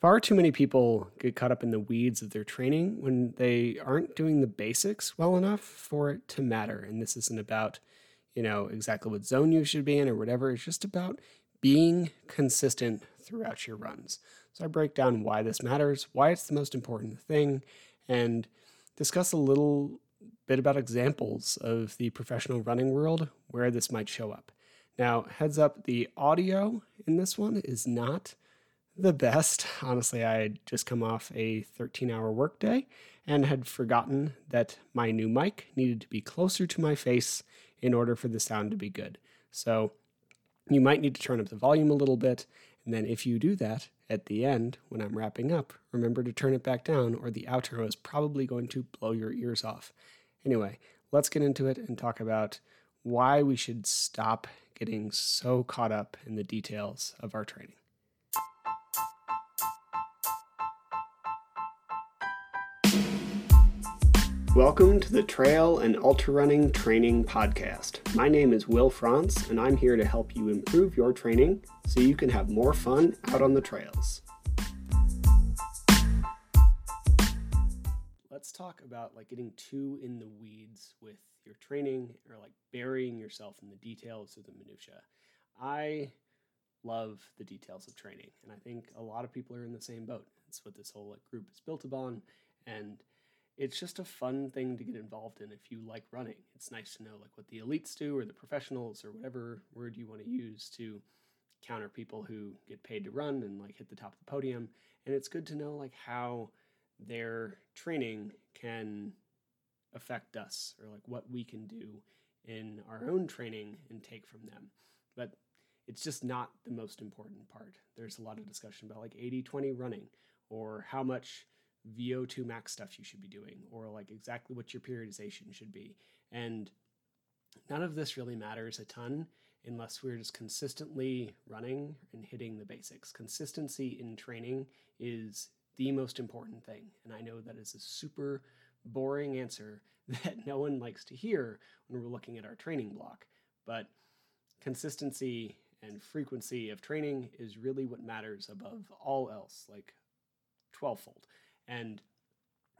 Far too many people get caught up in the weeds of their training when they aren't doing the basics well enough for it to matter. And this isn't about, you know, exactly what zone you should be in or whatever. It's just about being consistent throughout your runs. So I break down why this matters, why it's the most important thing, and discuss a little bit about examples of the professional running world where this might show up. Now, heads up, the audio in this one is not the best. Honestly, I had just come off a 13 hour workday and had forgotten that my new mic needed to be closer to my face in order for the sound to be good. So you might need to turn up the volume a little bit. And then if you do that at the end, when I'm wrapping up, remember to turn it back down or the outro is probably going to blow your ears off. Anyway, let's get into it and talk about why we should stop getting so caught up in the details of our training. Welcome to the Trail and Ultra Running Training Podcast. My name is Will Franz, and I'm here to help you improve your training so you can have more fun out on the trails. Let's talk about like getting too in the weeds with your training or like burying yourself in the details of the minutia. I love the details of training, and I think a lot of people are in the same boat. It's what this whole like group is built upon, and it's just a fun thing to get involved in if you like running. It's nice to know like what the elites do or the professionals or whatever word you want to use to counter people who get paid to run and like hit the top of the podium. And it's good to know like how their training can affect us or like what we can do in our own training and take from them. But it's just not the most important part. There's a lot of discussion about like 80 20 running or how much VO2 max stuff you should be doing, or like exactly what your periodization should be. And none of this really matters a ton unless we're just consistently running and hitting the basics. Consistency in training is the most important thing. And I know that is a super boring answer that no one likes to hear when we're looking at our training block. But consistency and frequency of training is really what matters above all else, like 12 fold. And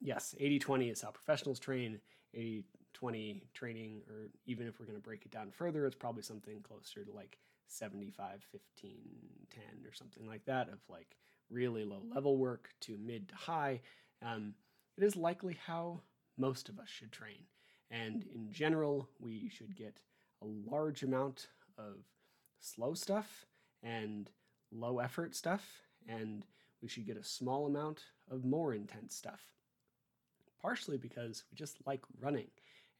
yes, 80 20 is how professionals train. 80 20 training, or even if we're going to break it down further, it's probably something closer to like 75 15 10 or something like that of like really low level work to mid to high. Um, it is likely how most of us should train. And in general, we should get a large amount of slow stuff and low effort stuff and we should get a small amount of more intense stuff. Partially because we just like running.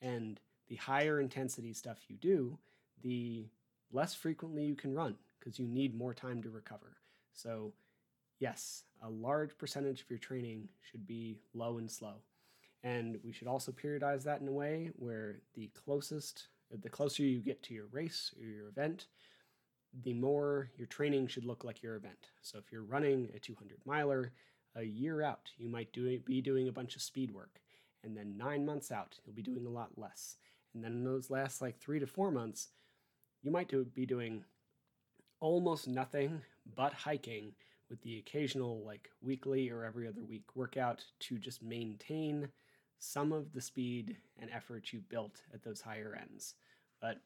And the higher intensity stuff you do, the less frequently you can run because you need more time to recover. So, yes, a large percentage of your training should be low and slow. And we should also periodize that in a way where the closest, the closer you get to your race or your event, the more your training should look like your event. So if you're running a 200 miler, a year out, you might do, be doing a bunch of speed work. And then nine months out, you'll be doing a lot less. And then in those last like three to four months, you might do, be doing almost nothing but hiking with the occasional like weekly or every other week workout to just maintain some of the speed and effort you built at those higher ends. But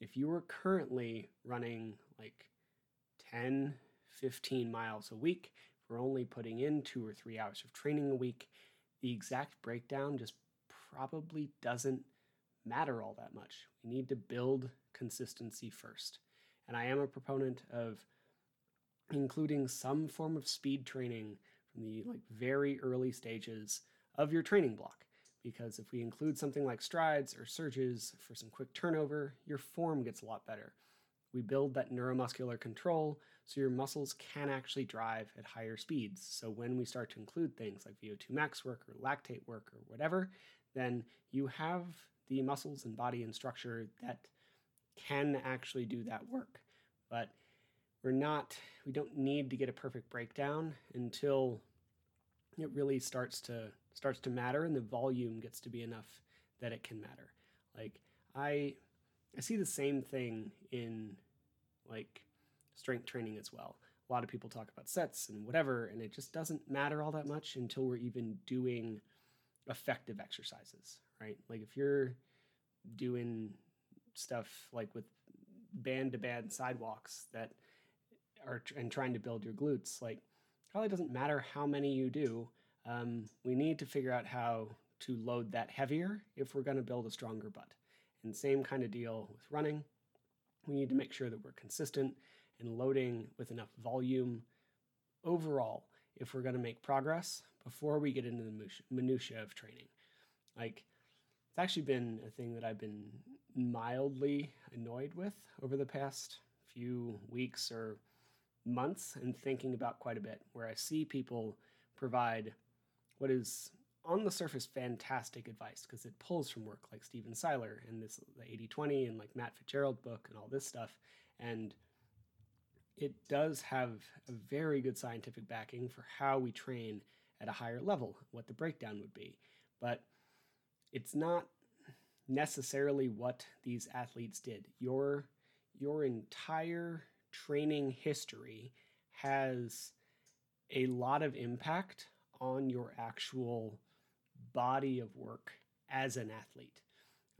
if you were currently running like 10, 15 miles a week, we're only putting in two or three hours of training a week, the exact breakdown just probably doesn't matter all that much. We need to build consistency first. And I am a proponent of including some form of speed training from the like very early stages of your training block because if we include something like strides or surges for some quick turnover, your form gets a lot better. We build that neuromuscular control so your muscles can actually drive at higher speeds. So when we start to include things like VO2 max work or lactate work or whatever, then you have the muscles and body and structure that can actually do that work. But we're not, we don't need to get a perfect breakdown until it really starts to starts to matter and the volume gets to be enough that it can matter. Like I I see the same thing in like strength training as well. a lot of people talk about sets and whatever, and it just doesn't matter all that much until we're even doing effective exercises, right? Like if you're doing stuff like with band to band sidewalks that are and trying to build your glutes, like it probably doesn't matter how many you do. Um, we need to figure out how to load that heavier if we're going to build a stronger butt. And same kind of deal with running. We need to make sure that we're consistent and loading with enough volume overall if we're going to make progress before we get into the minutia of training. Like, it's actually been a thing that I've been mildly annoyed with over the past few weeks or months and thinking about quite a bit, where I see people provide what is on the surface fantastic advice because it pulls from work like Stephen Seiler and this the 80-20 and like Matt Fitzgerald book and all this stuff. And it does have a very good scientific backing for how we train at a higher level, what the breakdown would be. But it's not necessarily what these athletes did. Your your entire training history has a lot of impact on your actual body of work as an athlete.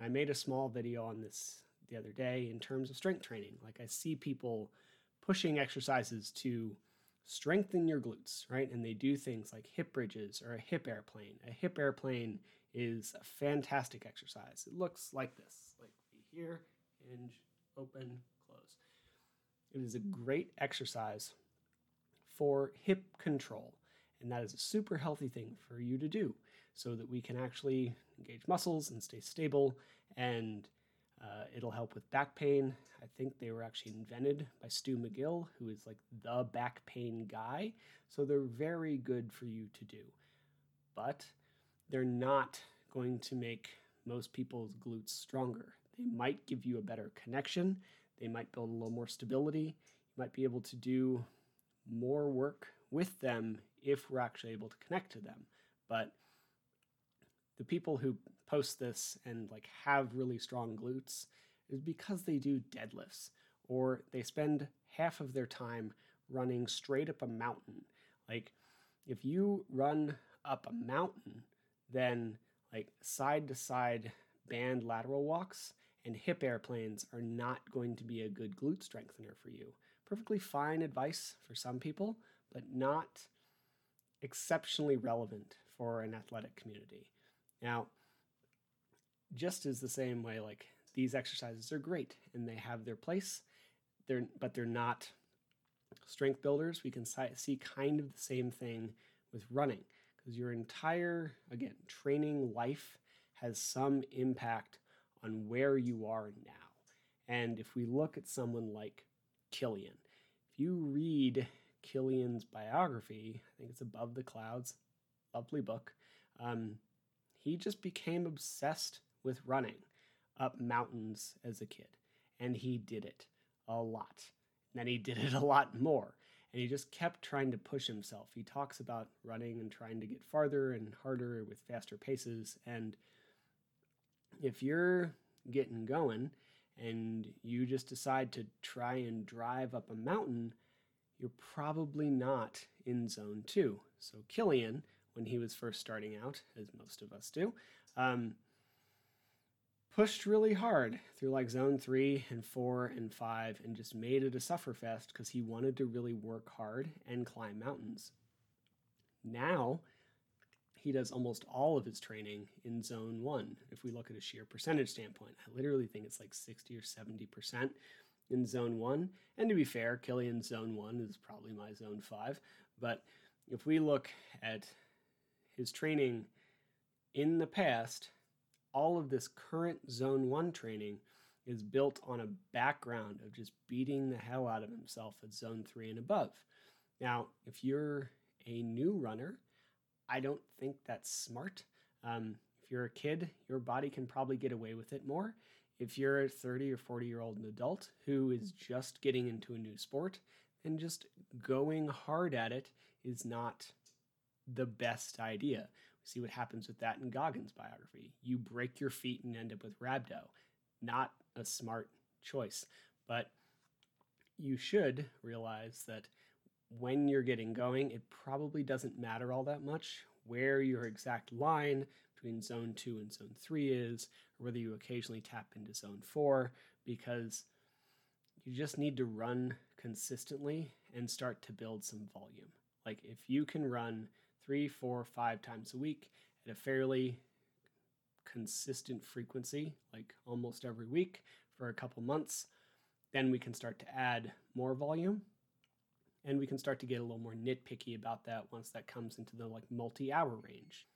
I made a small video on this the other day in terms of strength training. Like I see people pushing exercises to strengthen your glutes, right? And they do things like hip bridges or a hip airplane. A hip airplane is a fantastic exercise. It looks like this, like here, hinge, open, close. It is a great exercise for hip control. And that is a super healthy thing for you to do so that we can actually engage muscles and stay stable and uh, it'll help with back pain. I think they were actually invented by Stu McGill, who is like the back pain guy. So they're very good for you to do. But they're not going to make most people's glutes stronger. They might give you a better connection. They might build a little more stability. You might be able to do more work with them if we're actually able to connect to them. But the people who post this and like have really strong glutes is because they do deadlifts or they spend half of their time running straight up a mountain. Like if you run up a mountain, then like side to side band lateral walks and hip airplanes are not going to be a good glute strengthener for you. Perfectly fine advice for some people, but not exceptionally relevant for an athletic community. Now, just as the same way, like these exercises are great and they have their place, they're but they're not strength builders. We can see kind of the same thing with running because your entire again training life has some impact on where you are now. And if we look at someone like Kilian, if you read Kilian's biography, I think it's Above the Clouds, lovely book. Um, he just became obsessed with running up mountains as a kid. And he did it a lot. And then he did it a lot more. And he just kept trying to push himself. He talks about running and trying to get farther and harder with faster paces. And if you're getting going and you just decide to try and drive up a mountain, you're probably not in zone two. So Kilian, when he was first starting out, as most of us do, um, pushed really hard through like zone three and four and five and just made it a sufferfest because he wanted to really work hard and climb mountains. Now, he does almost all of his training in zone one. If we look at a sheer percentage standpoint, I literally think it's like 60 or 70% in zone one. And to be fair, Kilian's zone one is probably my zone five. But if we look at his training in the past, all of this current zone one training is built on a background of just beating the hell out of himself at zone three and above. Now, if you're a new runner, I don't think that's smart. Um, if you're a kid, your body can probably get away with it more. If you're a 30 or 40 year old adult who is just getting into a new sport, then just going hard at it is not the best idea. We see what happens with that in Goggins' biography. You break your feet and end up with rhabdo. Not a smart choice. But you should realize that when you're getting going, it probably doesn't matter all that much where your exact line between zone two and zone three is, or whether you occasionally tap into zone four, because you just need to run consistently and start to build some volume. Like if you can run three, four, five times a week at a fairly consistent frequency, like almost every week for a couple months, then we can start to add more volume and we can start to get a little more nitpicky about that once that comes into the like multi-hour range.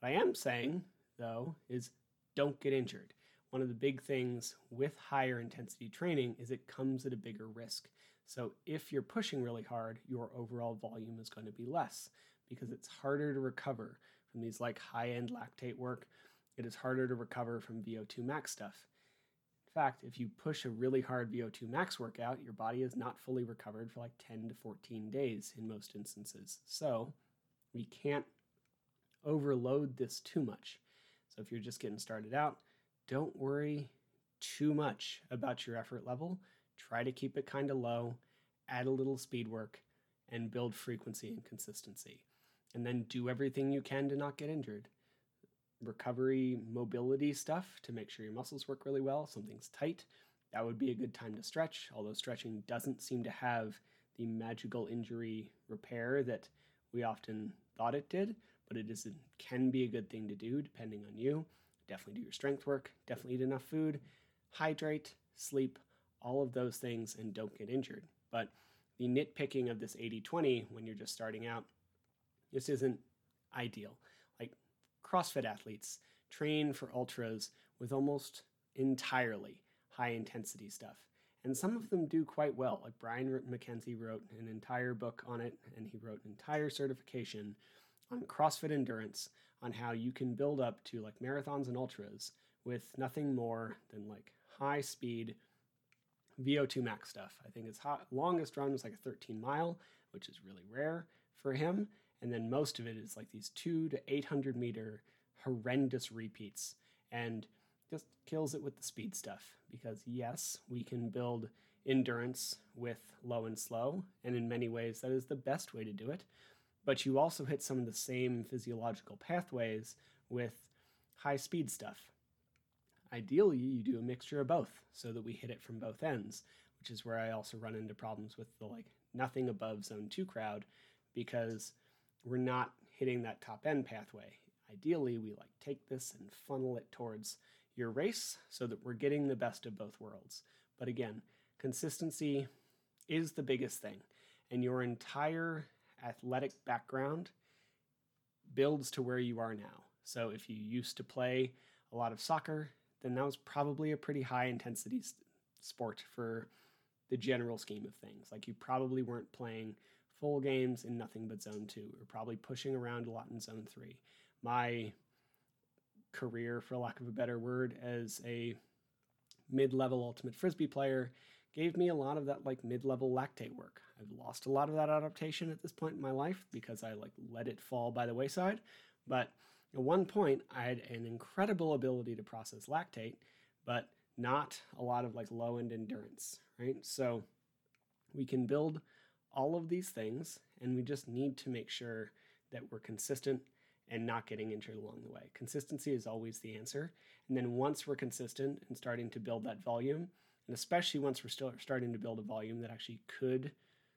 What I am saying though is don't get injured. One of the big things with higher intensity training is it comes at a bigger risk. So if you're pushing really hard, your overall volume is going to be less because it's harder to recover from these like high-end lactate work. It is harder to recover from VO2 max stuff. In fact, if you push a really hard VO2 max workout, your body is not fully recovered for like 10 to 14 days in most instances. So we can't overload this too much. So if you're just getting started out, don't worry too much about your effort level. Try to keep it kind of low, add a little speed work, and build frequency and consistency. And then do everything you can to not get injured recovery mobility stuff to make sure your muscles work really well. Something's tight, that would be a good time to stretch, although stretching doesn't seem to have the magical injury repair that we often thought it did, but it is can be a good thing to do depending on you. Definitely do your strength work, definitely eat enough food, hydrate, sleep, all of those things and don't get injured. But the nitpicking of this 80/20 when you're just starting out this isn't ideal. Like CrossFit athletes train for ultras with almost entirely high intensity stuff. And some of them do quite well. Like Brian MacKenzie wrote an entire book on it, and he wrote an entire certification on CrossFit endurance on how you can build up to like marathons and ultras with nothing more than like high speed VO2 max stuff. I think his longest run was like a 13 mile, which is really rare for him. And then most of it is like these two to 800 meter horrendous repeats and just kills it with the speed stuff because yes we can build endurance with low and slow. And in many ways that is the best way to do it but you also hit some of the same physiological pathways with high speed stuff ideally you do a mixture of both so that we hit it from both ends which is where i also run into problems with the like nothing above zone 2 crowd because we're not hitting that top end pathway. Ideally, we like take this and funnel it towards your race so that we're getting the best of both worlds. But again, consistency is the biggest thing, and your entire athletic background builds to where you are now. So if you used to play a lot of soccer, then that was probably a pretty high intensity sport for the general scheme of things. Like you probably weren't playing full games in nothing but zone two. We're probably pushing around a lot in zone three. My career, for lack of a better word, as a mid-level ultimate frisbee player gave me a lot of that like mid-level lactate work. I've lost a lot of that adaptation at this point in my life because I like let it fall by the wayside. But at one point I had an incredible ability to process lactate, but not a lot of like low end endurance, right? So we can build all of these things, and we just need to make sure that we're consistent and not getting injured along the way. Consistency is always the answer. And then once we're consistent and starting to build that volume, and especially once we're still starting to build a volume that actually could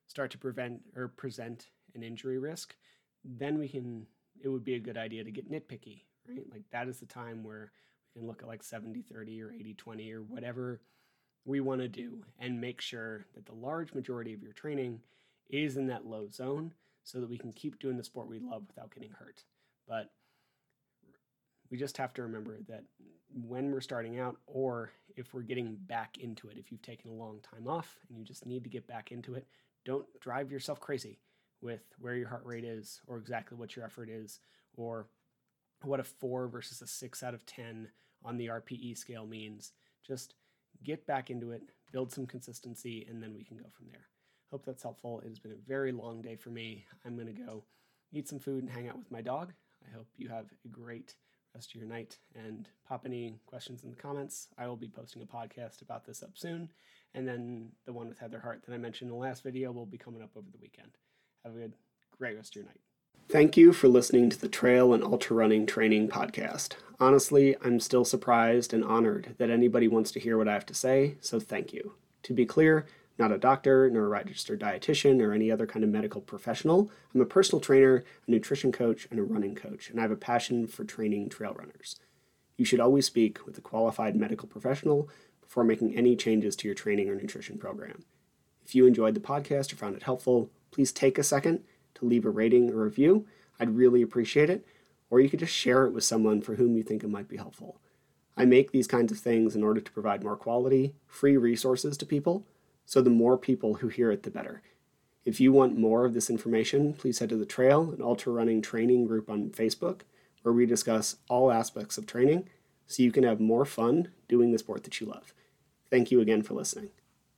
start to prevent or present an injury risk, then we can it would be a good idea to get nitpicky, right? Like that is the time where we can look at like 70 30 or 80 20 or whatever we want to do and make sure that the large majority of your training is in that low zone so that we can keep doing the sport we love without getting hurt. But we just have to remember that when we're starting out, or if we're getting back into it, if you've taken a long time off and you just need to get back into it, don't drive yourself crazy with where your heart rate is, or exactly what your effort is, or what a four versus a six out of 10 on the RPE scale means. Just get back into it, build some consistency, and then we can go from there. Hope that's helpful. It has been a very long day for me. I'm going to go eat some food and hang out with my dog. I hope you have a great rest of your night and pop any questions in the comments. I will be posting a podcast about this up soon. And then the one with Heather Hart that I mentioned in the last video will be coming up over the weekend. Have a good, great rest of your night. Thank you for listening to the Trail and Ultra Running Training Podcast. Honestly, I'm still surprised and honored that anybody wants to hear what I have to say, so thank you. To be clear, not a doctor, nor a registered dietitian, or any other kind of medical professional. I'm a personal trainer, a nutrition coach, and a running coach, and I have a passion for training trail runners. You should always speak with a qualified medical professional before making any changes to your training or nutrition program. If you enjoyed the podcast or found it helpful, please take a second to leave a rating or review. I'd really appreciate it. Or you could just share it with someone for whom you think it might be helpful. I make these kinds of things in order to provide more quality, free resources to people, so the more people who hear it, the better. If you want more of this information, please head to the Trail and Ultra Running Training group on Facebook, where we discuss all aspects of training so you can have more fun doing the sport that you love. Thank you again for listening.